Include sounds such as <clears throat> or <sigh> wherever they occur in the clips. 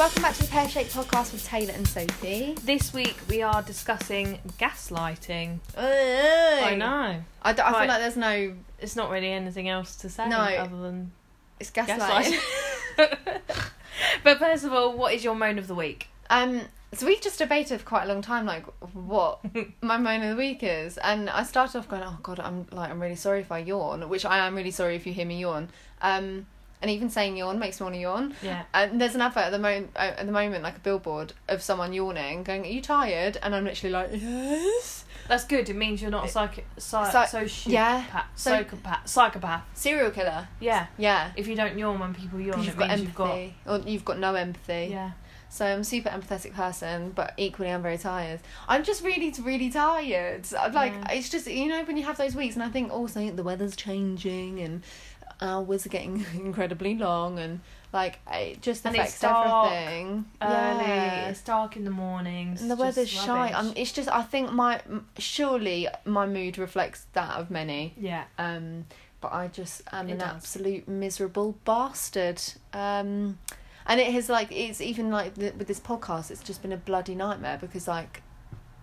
Welcome back to the Pear Shaped Podcast with Taylor and Sophie. This week we are discussing gaslighting. I know. I, d- I feel Right. like there's no. It's not really anything else to say No. other than It's gaslighting. gaslighting. <laughs> but first of all, what is your moan of the week? um. So we've just debated for quite a long time, like what <laughs> my moan of the week is, and I started off going, "Oh God, I'm like I'm really sorry if I yawn," which I am really sorry if you hear me yawn. Um, and even saying yawn makes me want to yawn. Yeah. And there's an advert at the moment, uh, at the moment, like a billboard of someone yawning, going, "Are you tired?" And I'm literally like, "Yes." That's good. It means you're not a psych- psy- Psy- sociopath. yeah. So- psychopath. Psychopath. Serial killer. Yeah. Yeah. If you don't yawn when people yawn, you've got means you've got. empathy, or you've got no empathy. Yeah. So I'm a super empathetic person, but equally I'm very tired. I'm just really, really tired. I'm like Yeah. it's just you know when you have those weeks, and I think also the weather's changing and hours are getting <laughs> incredibly long, and like it just And it's affects dark everything. Early. Yeah. It's dark in the mornings. And the weather's shy. I'm, it's just I think my surely my mood reflects that of many. Yeah. Um, but I just am It an does. absolute miserable bastard. Um, and it has like it's even like the, with this podcast, it's just been a bloody nightmare because like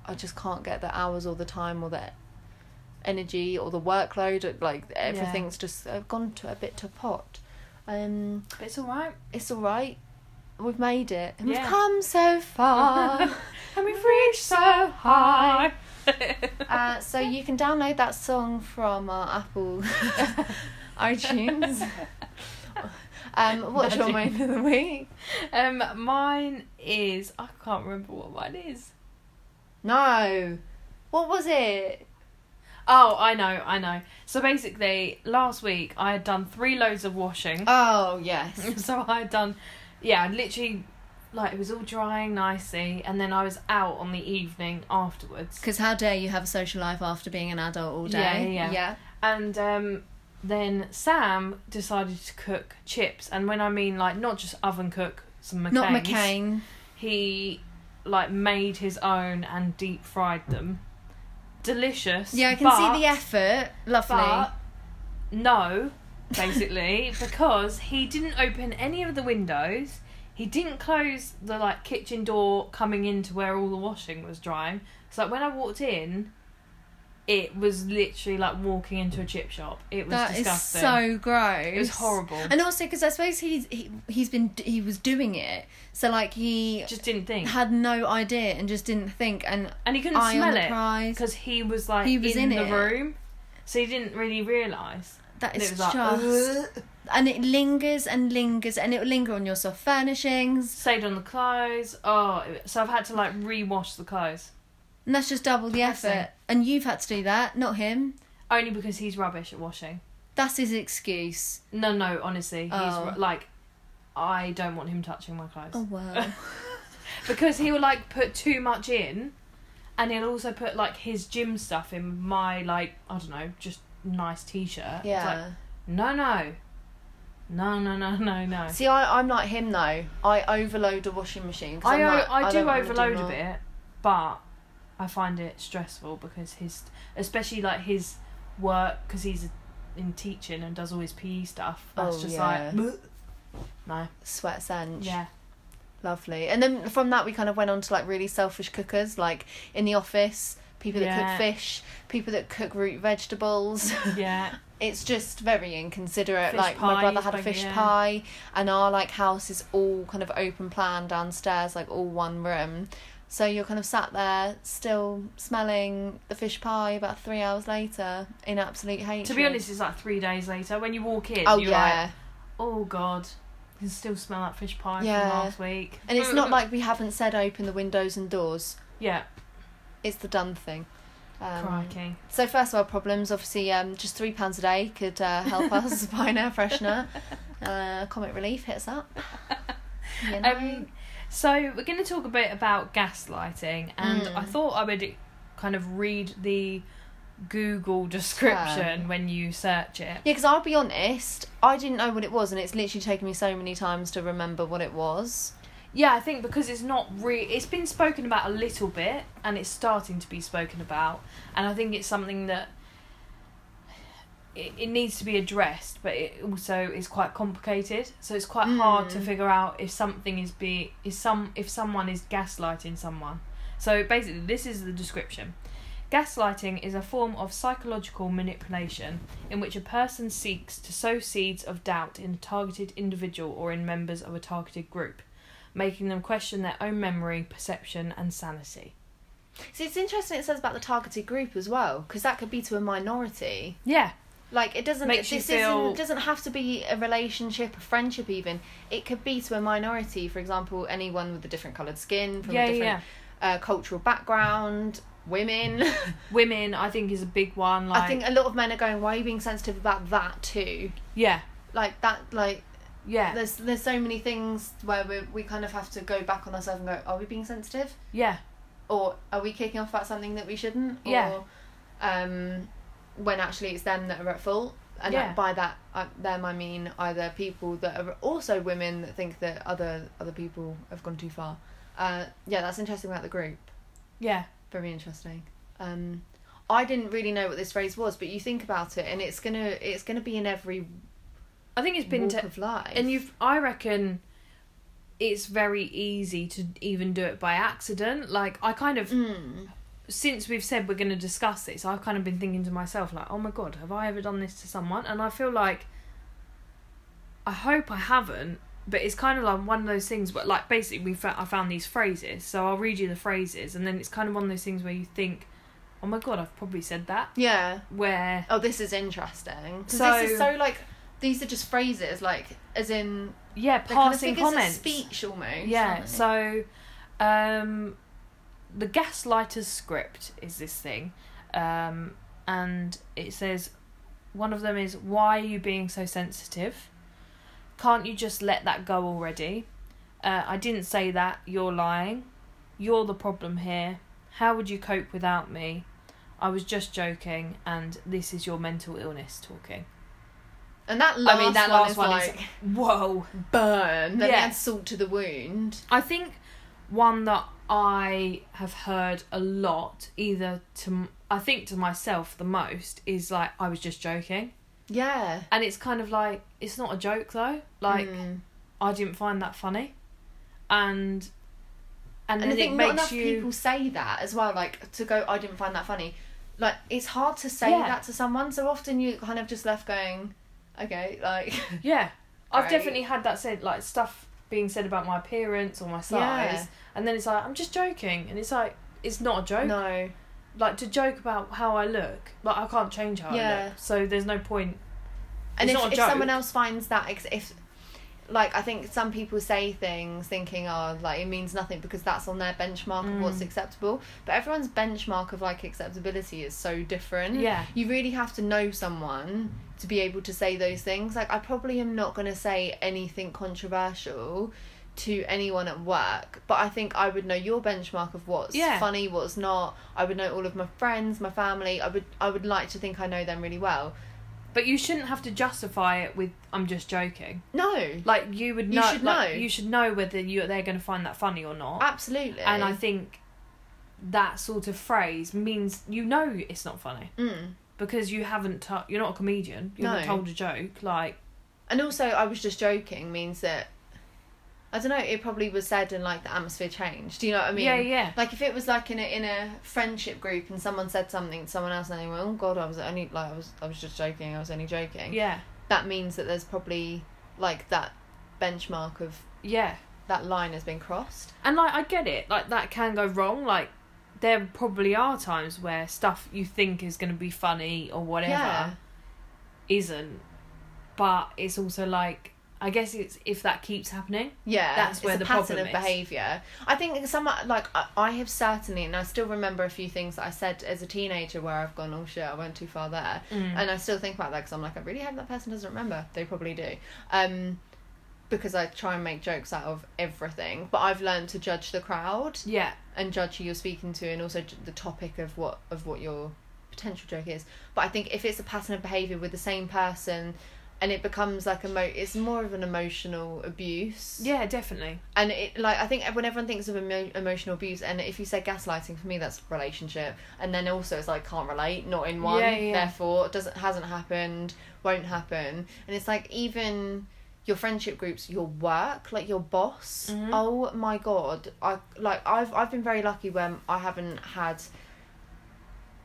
I just can't get the hours or the time or the energy or the workload. Like everything's just uh, gone to a bit to pot. Um, But it's alright. it's all right. We've made it, and we've come so far. <laughs> and we've reached so high. <laughs> Uh, so you can download that song from our Apple <laughs> iTunes. Um, what's your moan of the week? um, mine is I can't remember what mine is. No, what was it? Oh, I know, I know. So basically, last week I had done three loads of washing. Oh yes. <laughs> so I had done, yeah, literally, like it was all drying nicely, and then I was out on the evening afterwards. Because how dare you have a social life after being an adult all day? Yeah, yeah, yeah. yeah. And um, then Sam decided to cook chips, and when I mean like not just oven cook some McCain's, Not McCain. he like made his own and deep fried them. Delicious. Yeah, I can but- see the effort. Lovely. But no, basically, <laughs> because he didn't open any of the windows. He didn't close the like kitchen door coming into where all the washing was drying. So like when I walked in, it was literally like walking into a chip shop. It was disgusting. That is disgusting. so gross. it was horrible. And also because I suppose he's he, he's been he was doing it, so like he just didn't think, had no idea and just didn't think and and he couldn't smell it because he was like He was in, in the it. room, so he didn't really realise. That is was like, just and it lingers and lingers and it will linger on your soft furnishings stayed on the clothes. Oh, so I've had to like re-wash the clothes. And that's just double the effort. And you've had to do that, not him. Only because he's rubbish at washing. That's his excuse. No, no, honestly, he's Oh. ru- like, I don't want him touching my clothes Oh wow. <laughs> <laughs> because he will like put too much in, and he'll also put like his gym stuff in my like I don't know, just nice t-shirt. Yeah. like, no, no, no, no, no, no, no. See, I I'm like him though. I overload a washing machine. I I'm like, I do don't wanna overload a bit, but I find it stressful because his, especially like his work, because he's in teaching and does all his PE stuff. That's Oh, just yeah. like, no, Sweat sense. yeah, Lovely. And then from that we kind of went on to like really selfish cookers, like in the office, people that cook fish, people that cook root vegetables. <laughs> yeah. it's just very inconsiderate. Fish like my brother had a fish yeah. pie, and our like house is all kind of open plan downstairs, like all one room. So you're kind of sat there still smelling the fish pie about three hours later in absolute hatred. To be honest, it's like three days later when you walk in. oh you're yeah, like, oh god, you can still smell that fish pie Yeah. from last week. and it's not <laughs> like we haven't said open the windows and doors. yeah, It's the done thing. Um, crikey. So first world problems, obviously, um, just three pounds a day could uh, help us <laughs> <laughs> buy an air freshener. Uh, Comic Relief hits up. You know? Um, so we're going to talk a bit about gaslighting, and Mm. I thought I would kind of read the Google description when you search it. yeah, because I'll be honest, I didn't know what it was, and it's literally taken me so many times to remember what it was. Yeah, I think because it's not re it's been spoken about a little bit and it's starting to be spoken about and I think it's something that it, it needs to be addressed, but it also is quite complicated. So it's quite hard to Mm. figure out if something is be is some if someone is gaslighting someone. So basically, this is the description. Gaslighting is a form of psychological manipulation in which a person seeks to sow seeds of doubt in a targeted individual or in members of a targeted group, making them question their own memory, perception, and sanity. See, it's interesting. It says about the targeted group as well, because that could be to a minority. Yeah, Like it doesn't. Makes this feel- isn't doesn't have to be a relationship, a friendship, even. It could be to a minority. For example, anyone with a different coloured skin, from yeah, a yeah. different uh, cultural background, women. <laughs> Women, I think, is a big one. Like, I think a lot of men are going, "Why are you being sensitive about that too?" yeah, Like that, like yeah, there's there's so many things where we we kind of have to go back on ourselves and go, "Are we being sensitive?" yeah, or are we kicking off about something that we shouldn't? Yeah. Or, um, when actually it's them that are at fault. And Yeah. by that, uh, them I mean either people that are also women that think that other other people have gone too far. Uh, yeah, that's interesting about the group. yeah. Very interesting. Um, I didn't really know what this phrase was, but you think about it, and it's gonna it's gonna be in every I think it's been walk to, of life. and you've. I reckon it's very easy to even do it by accident. Like I kind of Mm. Since we've said we're going to discuss this, I've kind of been thinking to myself like, oh my god, have I ever done this to someone? And I feel like I hope I haven't. But it's kind of like one of those things where, like, basically, we fa- I found these phrases, so I'll read you the phrases, and then it's kind of one of those things where you think, "Oh my god, I've probably said that." Yeah. Where Oh, this is interesting. So- this is so like these are just phrases, like as in yeah, They're kind of passing comments. speech almost. Yeah, so um, the gaslighter's script is this thing, um, and it says one of them is why are you being so sensitive? Can't you just let that go already? Uh, I didn't say that. You're lying. You're the problem here. How would you cope without me? I was just joking, and this is your mental illness talking. and that last, I mean, that one last is one like is <laughs> whoa. burn. Then Yeah. they add salt to the wound. I think one that I have heard a lot, either to I think to myself the most, is like I was just joking, Yeah. and it's kind of like it's not a joke though. Like Mm. I didn't find that funny, and and, and I think it not makes enough you people say that as well. Like to go, I didn't find that funny. Like it's hard to say Yeah. that to someone. So often you kind of just left going, okay, like yeah. I've <laughs> Right. definitely had that said like stuff being said about my appearance or my size, Yeah. and then it's like I'm just joking, and it's like it's not a joke. no, Like to joke about how I look, like I can't change how I Yeah. look, so there's no point. and It's if, not a if someone else finds that if like i think some people say things thinking oh like it means nothing because that's on their benchmark of what's Mm. acceptable but everyone's benchmark of like acceptability is so different Yeah. you really have to know someone to be able to say those things like i probably am not going to say anything controversial to anyone at work but i think i would know your benchmark of what's Yeah. funny what's not i would know all of my friends my family i would i would like to think i know them really well But you shouldn't have to justify it with "I'm just joking." no Like you would You know, should like, know. you should know whether you they're going to find that funny or not. absolutely And I think that sort of phrase means you know it's not funny Mm. because you haven't. To- you're not a comedian. You haven't No. told a joke. Like And also, I was just joking means that I don't know. It probably was said and like the atmosphere changed. Do you know what I mean? yeah, yeah, Like if it was like in a in a friendship group and someone said something to someone else and they went, "Oh God, I was only like I was I was just joking. I was only joking." yeah, That means that there's probably like that benchmark of yeah. that line has been crossed. And like I get it. Like that can go wrong. Like there probably are times where stuff you think is going to be funny or whatever Yeah. isn't. But it's also like I guess it's if that keeps happening. Yeah, That's where the pattern problem of behaviour. I think some like I, I have certainly, and I still remember a few things that I said as a teenager where I've gone, oh shit, I went too far there, Mm. and I still think about that because I'm like, I really hope that person doesn't remember. They probably do, um, because I try and make jokes out of everything. But I've learned to judge the crowd Yeah, and judge who you're speaking to, and also the topic of what of what your potential joke is. But I think if it's a pattern of behaviour with the same person and it becomes like a mo it's more of an emotional abuse Yeah, definitely. and it like I think when everyone thinks of emo- emotional abuse, and if you say gaslighting, for me that's relationship, and then also it's like can't relate, not in one, Yeah, yeah. therefore doesn't hasn't happened, won't happen, and it's like even your friendship groups, your work, like your boss. Mhm. Oh my god, I like I've I've been very lucky when I haven't had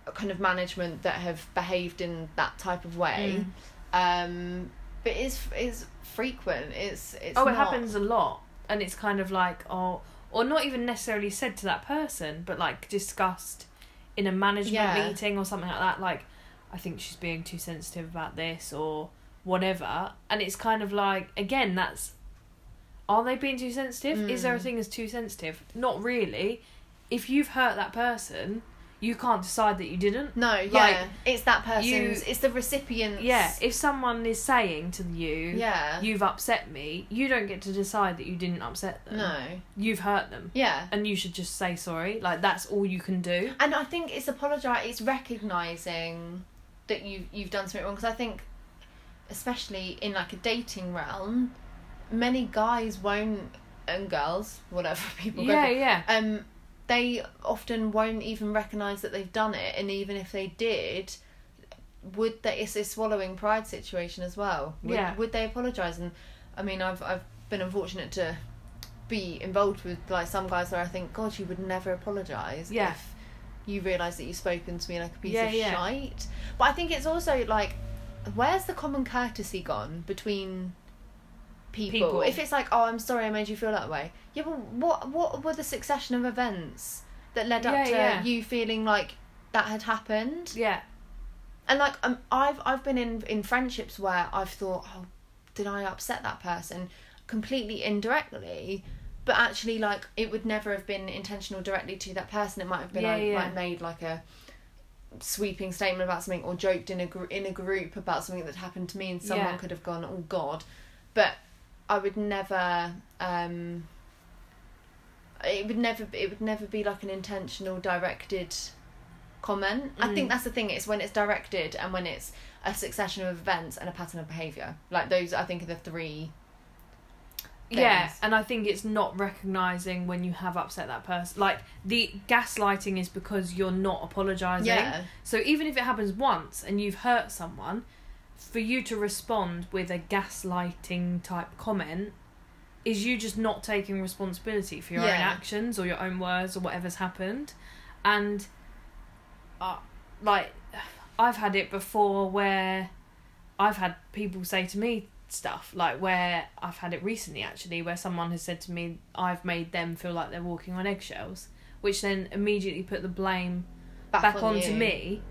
a kind of management that have behaved in that type of way. Mm. Um, but it's it's frequent. It's it's oh, it not- happens a lot, and it's kind of like oh, or not even necessarily said to that person, but like discussed in a management Yeah. meeting or something like that. Like, I think she's being too sensitive about this or whatever, and it's kind of like again, that's are they being too sensitive? Is there a Mm. thing as too sensitive? Not really. If you've hurt that person, you can't decide that you didn't. No, yeah, Like, it's that person's. you- it's the recipient. Yeah, if someone is saying to you, yeah. you've upset me, you don't get to decide that you didn't upset them. no. You've hurt them. Yeah. And you should just say sorry. Like that's all you can do. And I think it's apologise. It's recognizing that you you've done something wrong. Because I think, especially in like a dating realm, many guys won't and girls, whatever <laughs> people go Yeah, for, yeah. um, they often won't even recognise that they've done it, and even if they did, would they? It's a swallowing pride situation as well. Would, Yeah. Would they apologise? And I mean, I've I've been unfortunate to be involved with like some guys where I think, God, you would never apologise Yeah. if you realise that you've spoken to me like a piece Yeah, of yeah. shite. But I think it's also like, where's the common courtesy gone between? People. People. If it's like, oh, I'm sorry, I made you feel that way. Yeah, but what what were the succession of events that led up Yeah, to yeah. you feeling like that had happened? Yeah. And like, um, I've I've been in in friendships where I've thought, oh, did I upset that person completely indirectly? But actually, like, it would never have been intentional directly to that person. It might have been Yeah, I like made like a sweeping statement about something or joked in a gr- in a group about something that happened to me, and someone could have gone, oh God. But I would never. um it would never it would never be like an intentional directed comment i think Mm. that's the thing it's when it's directed and when it's a succession of events and a pattern of behavior like those i think are the three Yeah, and I think it's not recognizing when you have upset that person. Like the gaslighting is because you're not apologizing. yeah So even if it happens once and you've hurt someone, for you to respond with a gaslighting type comment is you just not taking responsibility for your own actions or your own words or whatever's happened. And uh, like I've had it before where I've had people say to me stuff like where I've had it recently actually where someone has said to me I've made them feel like they're walking on eggshells which then immediately put the blame back, on onto you. me.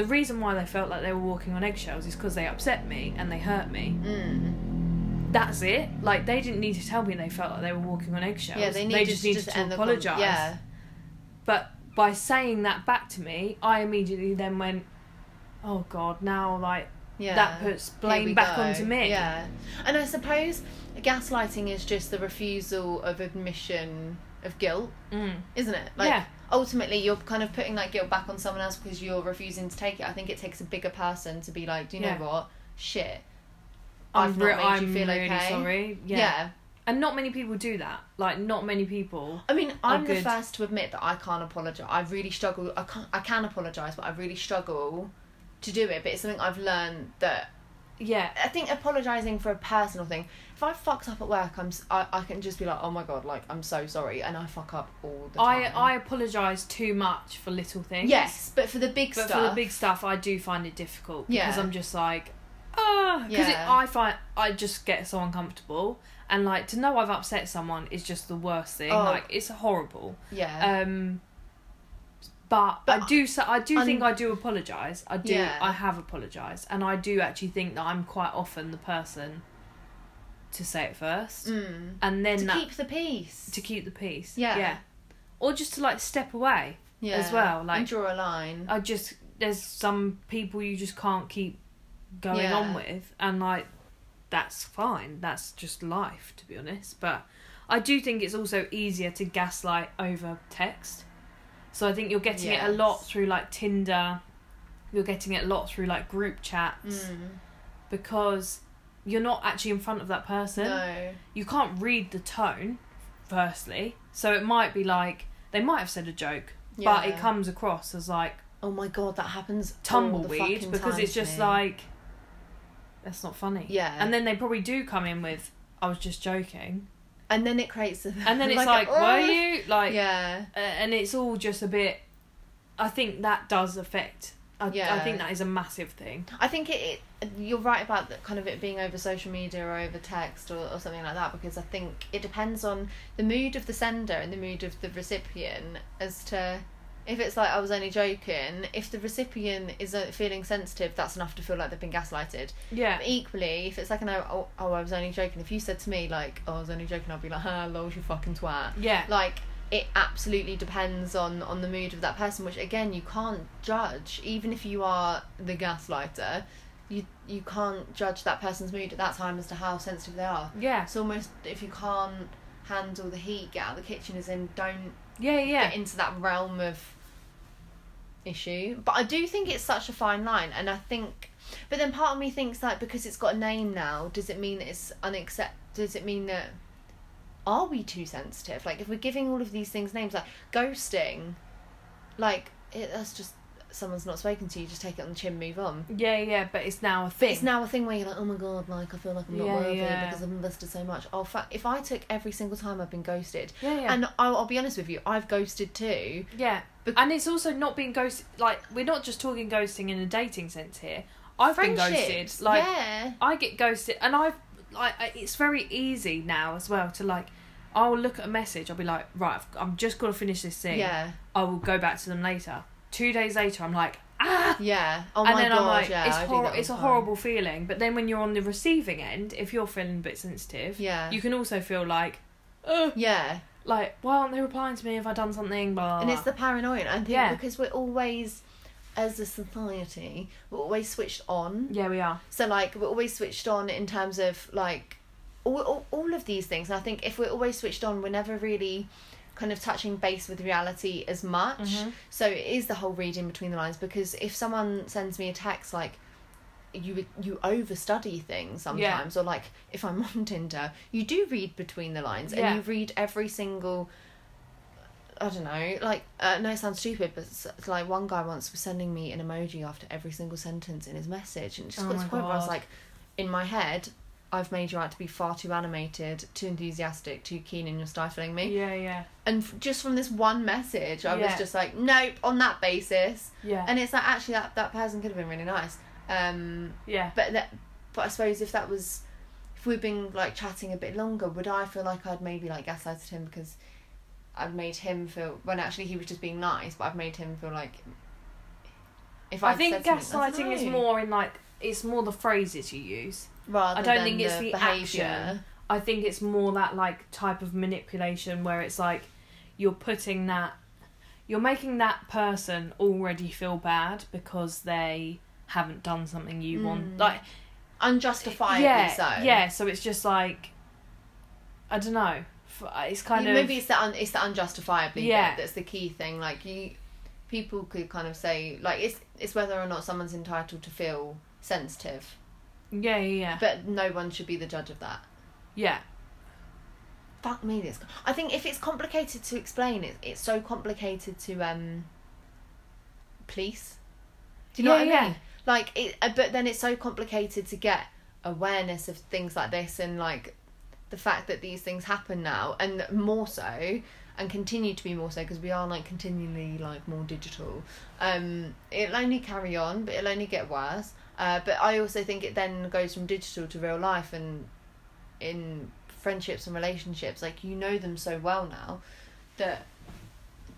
The reason why they felt like they were walking on eggshells is because they upset me and they hurt me. mm. That's it. Like they didn't need to tell me they felt like they were walking on eggshells. yeah they need just to needed just to end the con- apologise. yeah But by saying that back to me, I immediately then went, "Oh God!" Now like yeah that puts blame back go. onto me. yeah and i suppose gaslighting is just the refusal of admission of guilt Mm. isn't it like yeah. Ultimately you're kind of putting that guilt back on someone else because you're refusing to take it. I think it takes a bigger person to be like, do you Yeah. know what? Shit. I'm, I've not re- made you I'm feel really okay. sorry. Yeah. Yeah. And not many people do that. Like not many people. I mean, I'm the good. first to admit that I can't apologize. I really struggle. I can't. I can apologize, but I really struggle to do it. But it's something I've learned that Yeah. I think apologizing for a personal thing. If I fucked up at work, I'm s- I, I can just be like, oh my god, like I'm so sorry, and I fuck up all the I time. I apologise too much for little things. yes, but for the big But stuff, for the big stuff, I do find it difficult because Yeah. I'm just like, ah, because Yeah. I find I just get so uncomfortable, and like to know I've upset someone is just the worst thing. Oh. Like it's horrible. yeah, Um, but, But I do. So I do un- think I do apologise. I do. Yeah. I have apologised, and I do actually think that I'm quite often the person to say it first, mm. and then to that keep the peace. to keep the peace. Yeah. Yeah. Or just to like step away. yeah. as well, like- and draw a line. I just there's some people you just can't keep going Yeah. on with and like that's fine. That's just life to be honest. But I do think it's also easier to gaslight over text. So I think you're getting it a lot through like Tinder. You're getting it a lot through like group chats Mm. because you're not actually in front of that person. No. You can't read the tone, firstly. So it might be like they might have said a joke, but it comes across as like Oh my god, that happens. tumbleweed because it's just like that's not funny. Yeah. And then they probably do come in with I was just joking. And then it creates. A, And then <laughs> it's like, a- were you like Yeah. uh, and it's all just a bit I think that does affect I, I think that is a massive thing. I think it, it. You're right about the, kind of it being over social media or over text or, or something like that because I think it depends on the mood of the sender and the mood of the recipient as to if it's like I was only joking. If the recipient is uh, feeling sensitive, that's enough to feel like they've been gaslighted. Yeah. But equally, if it's like an oh, oh I was only joking. If you said to me like oh I was only joking, I'd be like ha lol you fucking twat. Yeah. Like it absolutely depends on on the mood of that person, which again you can't judge. Even if you are the gaslighter, you you can't judge that person's mood at that time as to how sensitive they are. yeah. It's almost if you can't handle the heat, get out of the kitchen. As in, don't Yeah, yeah. get into that realm of issue. But I do think it's such a fine line, and I think, but then part of me thinks like because it's got a name now, does it mean it's unaccept? Does it mean that are we too sensitive? Like if we're giving all of these things names, like ghosting, like it, that's just someone's not spoken to you, just take it on the chin, move on. Yeah, yeah, but it's now a thing. it's now a thing where you're like, oh my god, like I feel like I'm not Yeah, worthy yeah. because I've invested so much. Oh, fa- if I took every single time I've been ghosted, yeah, yeah. and I'll, I'll be honest with you, I've ghosted too. yeah. Bec- and it's also not being ghosted like we're not just talking ghosting in a dating sense here. I've been ghosted. Like yeah, I get ghosted, and I've like it's very easy now as well to like. I'll look at a message. I'll be like, right, I've, I'm just gonna finish this thing. yeah, I will go back to them later. Two days later, I'm like, ah, yeah. Oh and my then god, I'm like, yeah, it's hor- it's a time. horrible feeling. But then when you're on the receiving end, if you're feeling a bit sensitive, Yeah, you can also feel like, oh, yeah, like why aren't they replying to me? Have I done something? Blah. and it's the paranoia. I think Yeah. because we're always, as a society, we're always switched on. yeah, we are. So like we're always switched on in terms of like all, all, all of these things. And I think if we're always switched on, we're never really kind of touching base with reality as much. Mhm. So it is the whole reading between the lines because if someone sends me a text like you you overstudy things sometimes or like if I'm <laughs> on Tinder, you do read between the lines Yeah. and you read every single I don't know, like uh, no, it sounds stupid, but it's, it's like one guy once was sending me an emoji after every single sentence in his message, and it just Oh got to the point where I was like, in my head, I've made you out to be far too animated, too enthusiastic, too keen, and you're stifling me. Yeah, yeah, And f- just from this one message, I was just like, nope, on that basis. yeah, And it's like actually that that person could have been really nice. Um, yeah. but that, but I suppose if that was, if we'd been like chatting a bit longer, would I feel like I'd maybe like gaslighted him because I'd made him feel when actually he was just being nice, but I've made him feel like. If I I'd think said something- I don't gaslighting is more in like it's more the phrases you use. Rather I don't think it's the behaviour. action. I think it's more that like type of manipulation where it's like you're putting that you're making that person already feel bad because they haven't done something you want. Mm. Like unjustifiably yeah, so. yeah. So it's just like I don't know. It's kind Yeah, of maybe it's the un, it's the unjustifiably Yeah. that's the key thing. Like you, people could kind of say like it's it's whether or not someone's entitled to feel sensitive, yeah, yeah, yeah. but no one should be the judge of that. yeah. Fuck me, this. I think if it's complicated to explain, it it's so complicated to um. Police. Do you know Yeah, what I yeah. mean? Like it, uh, but then it's so complicated to get awareness of things like this and like the fact that these things happen now and more so and continue to be more so because we are like continually like more digital um it'll only carry on but it'll only get worse uh but i also think it then goes from digital to real life and in friendships and relationships like you know them so well now that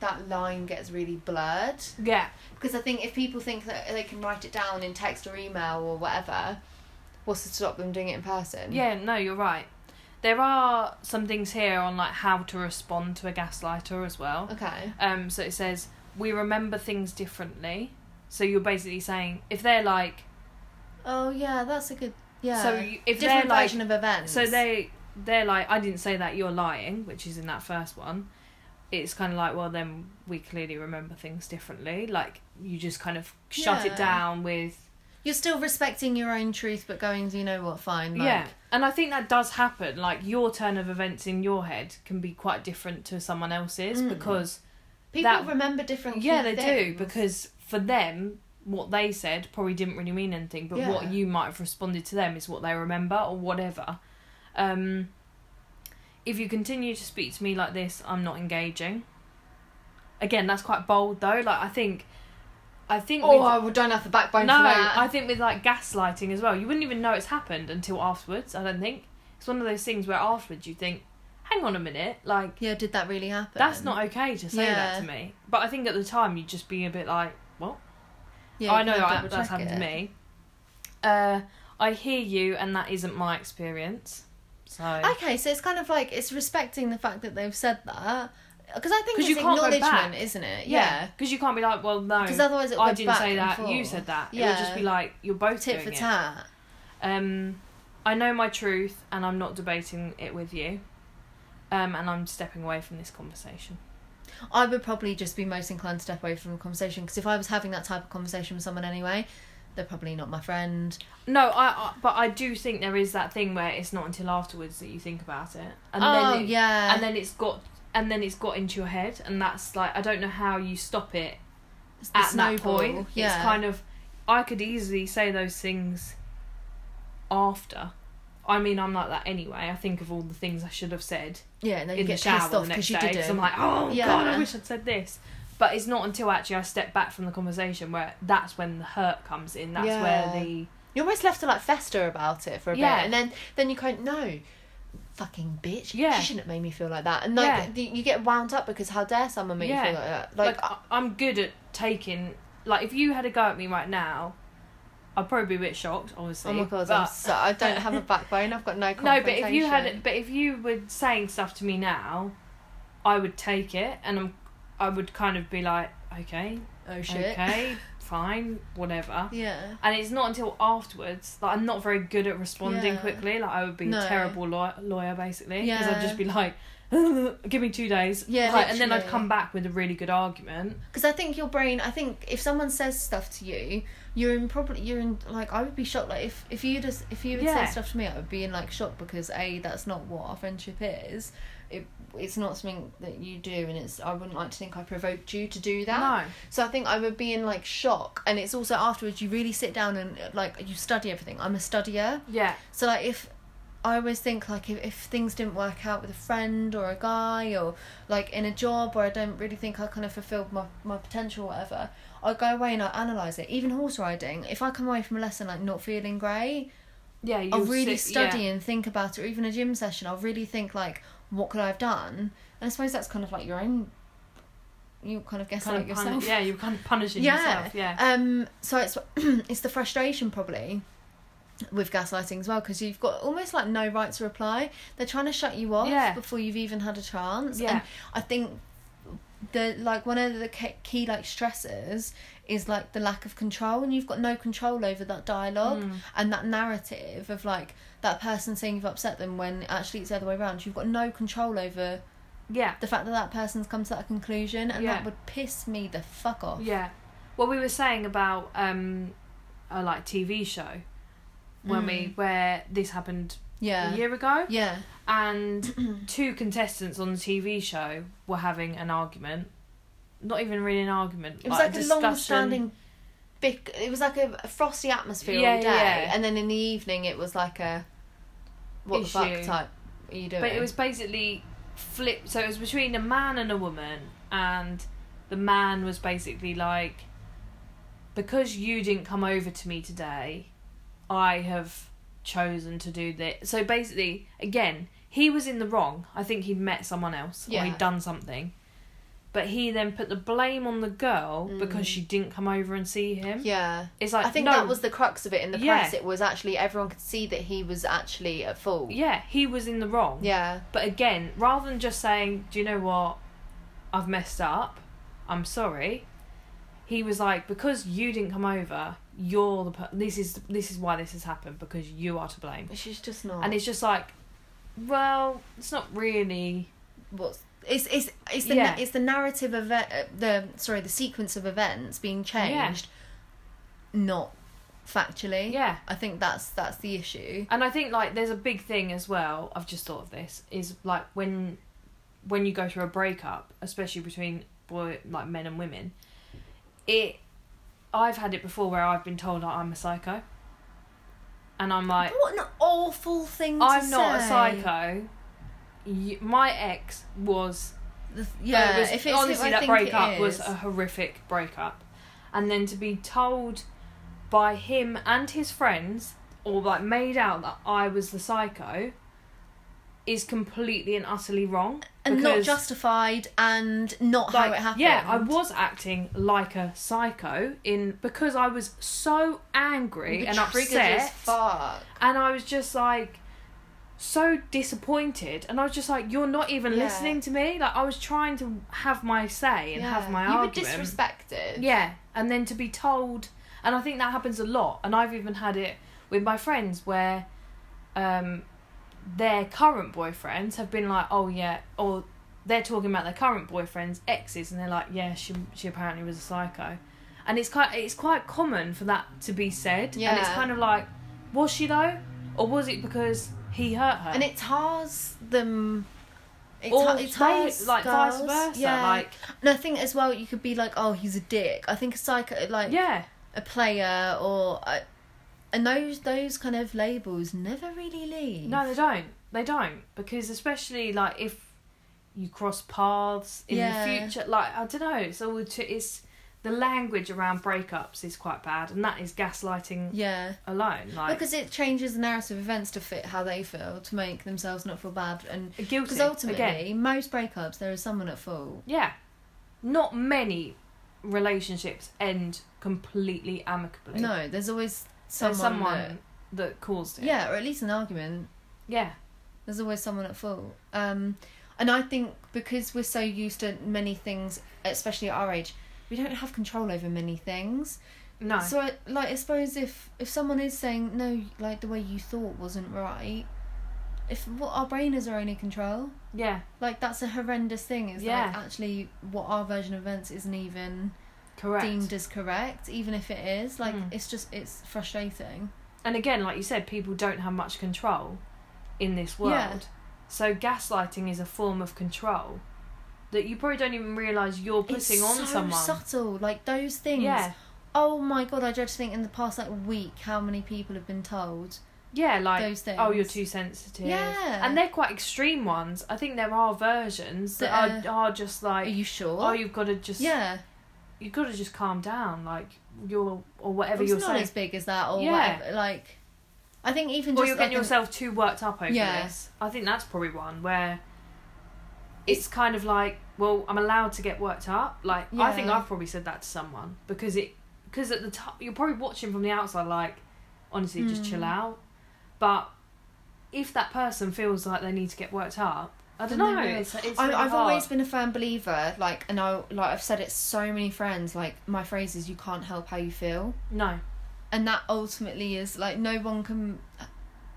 that line gets really blurred Yeah. because I think if people think that they can write it down in text or email or whatever, what's to stop them doing it in person? Yeah, no, you're right. There are some things here on like how to respond to a gaslighter as well. Okay. Um, so it says we remember things differently. So you're basically saying if they're like Oh yeah, that's a good. Yeah. so you, if different they're like version of events. so they they're like I didn't say that you're lying, which is in that first one. It's kind of like well then we clearly remember things differently. Like you just kind of shut Yeah. it down with You're still respecting your own truth, but going, you know what, fine. Like, yeah, and I think that does happen. Like your turn of events in your head can be quite different to someone else's Mm. because People That- remember different. yeah, they things. do because for them what they said probably didn't really mean anything, but what you might have responded to them is what they remember or whatever. Um, if you continue to speak to me like this, I'm not engaging. Again, that's quite bold though. Like I think, I think. Oh, I don't have the backbone no, for that. I think with like gaslighting as well, you wouldn't even know it's happened until afterwards. I don't think it's one of those things where afterwards you think, "Hang on a minute, like yeah, did that really happen? that's not okay to say that to me." But I think at the time you'd just be a bit like, "What?" Yeah, I know that, that's happened to me. Uh, I hear you, and that isn't my experience. So Okay, so it's kind of like it's respecting the fact that they've said that because I think 'Cause it's acknowledgement, isn't it? yeah, Yeah, because you can't be like, "Well, no, because otherwise it I didn't say that. And You said that." It Yeah, would just be like you're both tit doing for it. tat. Um, I know my truth, and I'm not debating it with you. Um, and I'm stepping away from this conversation. I would probably just be most inclined to step away from the conversation because if I was having that type of conversation with someone anyway, they're probably not my friend. No, I, I but I do think there is that thing where it's not until afterwards that you think about it, and oh then it, yeah, and then it's got and then it's got into your head, and that's like I don't know how you stop it at that point. Yeah, It's kind of I could easily say those things after. I mean, I'm like that anyway. I think of all the things I should have said yeah, and then you in the get shower pissed the off next because you day. did 'cause it. I'm like, oh Yeah. god, I wish I'd said this. But it's not until actually I step back from the conversation where that's when the hurt comes in. That's Yeah. where the You're almost left to like fester about it for a Yeah. bit, and then then you kind of no, fucking bitch. Yeah. she shouldn't have made me feel like that, and like Yeah. the, you get wound up because how dare someone make Yeah. you feel like that? like, Like, I- I'm good at taking. Like if you had a go at me right now, I'd probably be a bit shocked. Obviously. oh my god, but, I'm so, I don't <laughs> have a backbone. I've got no. <laughs> No, but if you had, but if you were saying stuff to me now, I would take it, and I'm, I would kind of be like, okay, oh shit, okay, <laughs> fine, whatever. yeah, And it's not until afterwards that I'm not very good at responding Yeah. quickly. Like I would be No. a terrible law- lawyer, basically, because I'd just be like, <laughs> give me two days, Yeah, like, and then I'd come back with a really good argument. because I think your brain. I think if someone says stuff to you, you're in probably you're in like I would be shocked. Like if if you just if you would Yeah. say stuff to me, I would be in like shock because a that's not what our friendship is. It it's not something that you do, and it's I wouldn't like to think I provoked you to do that. No, So I think I would be in like shock, and it's also afterwards you really sit down and like you study everything. I'm a studier, yeah, so like if I always think like if, if things didn't work out with a friend or a guy or like in a job where I don't really think I kind of fulfilled my, my potential or whatever, I'll go away and I'll analyse it. Even horse riding, if I come away from a lesson like not feeling great, yeah. I'll really sit- study yeah. and think about it or even a gym session, I'll really think like what could I have done? And I suppose that's kind of like your own you kind of guess Kind like of pun- yourself. yeah, you're kind of punishing <laughs> Yeah. yourself. Yeah, Um, so it's <clears throat> it's the frustration probably with gaslighting as well because you've got almost like no right to reply. They're trying to shut you off Yeah. before you've even had a chance. Yeah. And I think the like one of the key, like stressors is like the lack of control and you've got no control over that dialogue Mm. and that narrative of like that person saying you've upset them when actually it's the other way around you've got no control over yeah. the fact that that person's come to that conclusion and Yeah. that would piss me the fuck off Yeah. What we were saying about um, a like TV show when we Mm. where this happened yeah a year ago, yeah and <clears throat> two contestants on the TV show were having an argument. Not even really an argument. It was like, a discussion. long-standing, big. It was like a, a frosty atmosphere Yeah, all day, yeah. and then in the evening it was like a what the fuck type. Are you doing? But it was basically flip. So it was between a man and a woman, and the man was basically like, because you didn't come over to me today, I have chosen to do this. So basically, again, he was in the wrong. I think he'd met someone else or Yeah. he'd done something. But he then put the blame on the girl because Mm. she didn't come over and see him. yeah. It's like I think no, that was the crux of it in the Yeah. press. It was actually everyone could see that he was actually at fault. yeah, he was in the wrong. Yeah. But again, rather than just saying, "Do you know what? I've messed up. I'm sorry." He was like, "Because you didn't come over, you're the per- this is this is why this has happened because you are to blame." She's just not. And it's just like, well, it's not really. what's it's it's it's the Yeah. it's the narrative of uh, the sorry the sequence of events being changed, not factually. Yeah. I think that's that's the issue. And I think like there's a big thing as well. I've just thought of this is like when when you go through a breakup, especially between boy like men and women, it I've had it before where I've been told like, I'm a psycho, and I'm like what an awful thing to say. I'm not a say. psycho. Y- My ex was The- yeah, it was, if it's honestly I that think breakup was is. a horrific breakup, and then to be told by him and his friends, or like made out that I was the psycho, is completely and utterly wrong. And not justified and not how it happened. Yeah, I was acting like a psycho in because I was so angry and upset, fuck. and I was just like so disappointed and I was just like you're not even Yeah. listening to me like I was trying to have my say and have my you argument were disrespected. yeah and then to be told and I think that happens a lot and I've even had it with my friends where um their current boyfriends have been like oh yeah or they're talking about their current boyfriend's exes and they're like yeah she she apparently was a psycho and it's quite it's quite common for that to be said and it's kind of like was she though or was it because he hurt her and it tars them. It, or tar- it tars they, like girls. vice versa Yeah. like and I think as well, you could be like, oh, he's a dick. I think a psycho, like yeah a player, or a, and those those kind of labels never really leave. No, they don't. They don't because especially like if you cross paths in Yeah. the future, like I don't know, it's all to, it's the language around breakups is quite bad, and that is gaslighting Yeah. alone. Like Because it changes the narrative of events to fit how they feel, to make themselves not feel bad, and guilty. because ultimately, again, most breakups there is someone at fault. yeah, not many relationships end completely amicably. No, there's always someone, someone that, that caused it. yeah, or at least an argument. yeah, There's always someone at fault. Um, and I think because we're so used to many things, especially at our age, we don't have control over many things. no, So, I, like, I suppose if if someone is saying no, like the way you thought wasn't right, if what our brain is our only control, yeah, like that's a horrendous thing. Is Yeah. like actually what our version of events isn't even correct. deemed as correct, even if it is. Like Mm. it's just it's frustrating. and again, like you said, people don't have much control in this world. Yeah. So gaslighting is a form of control that you probably don't even realise you're putting it's on so someone. subtle, like those things. Yeah, Oh my god! I just think in the past like week, how many people have been told yeah, like those things. oh, you're too sensitive. Yeah. and they're quite extreme ones. I think there are versions that, That are, are just like. Are you sure? oh, you've got to just yeah. You've got to just calm down, like you're or whatever it's you're not saying. as big as that, or Yeah. whatever. Like, I think even or just you're getting like an- yourself too worked up over Yeah. this. I think that's probably one where it's kind of like, well, I'm allowed to get worked up. Like I think I've probably said that to someone because it because at the top you're probably watching from the outside like, honestly, just Mm. chill out. But if that person feels like they need to get worked up, I don't know. It's, it's I, really I've hard. always been a firm believer, like, and I like I've said it so many friends. Like, my phrase is, "You can't help how you feel," no. and that ultimately is like no one can,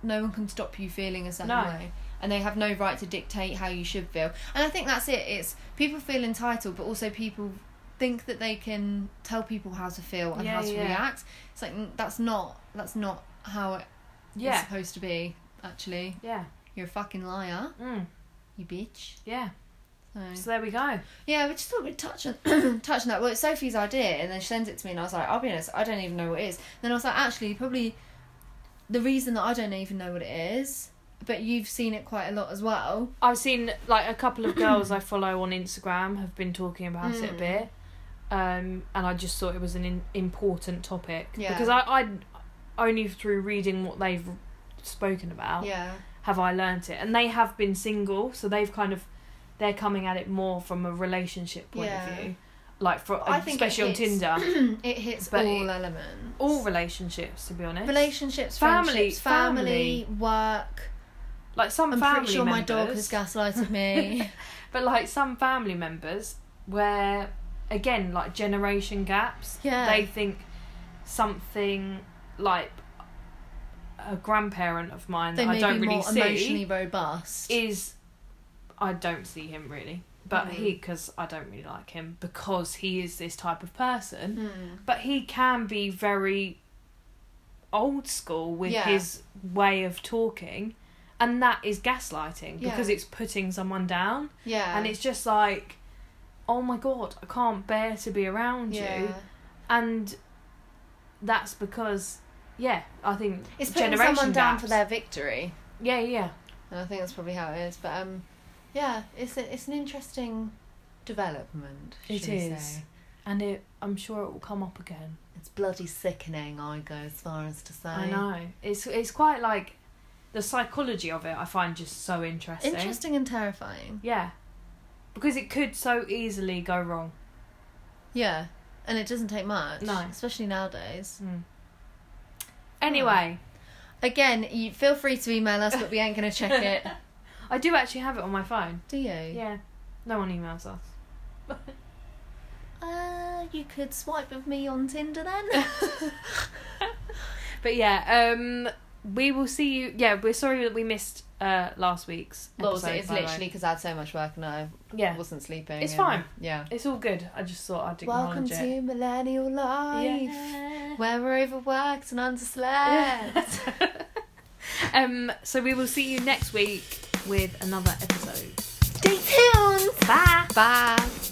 no one can stop you feeling a certain No. way, and they have no right to dictate how you should feel. And I think that's it. It's people feel entitled, but also people think that they can tell people how to feel and Yeah, how to yeah. react. It's like mm, that's not that's not how it is Yeah. supposed to be. Actually, Yeah. you're a fucking liar, Mm. You bitch. Yeah. So. So there we go. Yeah, we just thought we'd touch on <clears throat> touch on that. Well, it's Sophie's idea, and then she sends it to me, and I was like, I'll be honest, I don't even know what it is. Then I was like, actually, probably the reason that I don't even know what it is, but you've seen it quite a lot as well. I've seen like a couple of <clears throat> girls I follow on Instagram have been talking about it a Mm. bit, um, and I just thought it was an in- important topic Yeah. because I, I only through reading what they've spoken about Yeah, have I learnt it, and they have been single, so they've kind of they're coming at it more from a relationship point Yeah. of view, like for I especially on Tinder, <clears throat> it hits But all it- elements. all relationships to be honest. relationships, Family- friendships, family, work. like some I'm family pretty sure my members, dog has gaslighted me. <laughs> But like some family members, where again, like generation gaps, Yeah. they think something like a grandparent of mine they that I don't really see emotionally robust. is I don't see him really, but Mm. he because I don't really like him because he is this type of person. Hmm. But he can be very old school with Yeah. his way of talking, and that is gaslighting Yeah. because it's putting someone down, Yeah. and it's just like, oh my god, I can't bear to be around yeah. you, and that's because, yeah, I think It's putting generation someone down gaps. for their victory. yeah, yeah, And I think that's probably how it is. But um, yeah, it's a, it's an interesting development. It is. say. and it, I'm sure it will come up again. It's bloody sickening. I go as far as to say. I know it's it's quite like the psychology of it. I find just so interesting. Interesting and terrifying. Yeah, because it could so easily go wrong. Yeah, and it doesn't take much. No. especially nowadays. Mm. Anyway, Again, you feel free to email us, but we ain't gonna check it. <laughs> I do actually have it on my phone. Do you? Yeah, no one emails us. Uh, you could swipe with me on Tinder then. <laughs> But yeah, um, we will see you. Yeah, we're sorry that we missed uh last week's. well, episode, it's by the way. literally because I had so much work and I yeah, wasn't sleeping. It's and- fine. Yeah. it's all good. I just thought I'd Welcome acknowledge to it. millennial life, where we're overworked and underslept. <laughs> um, so we will see you next week with another episode. Stay tuned. Bye. Bye.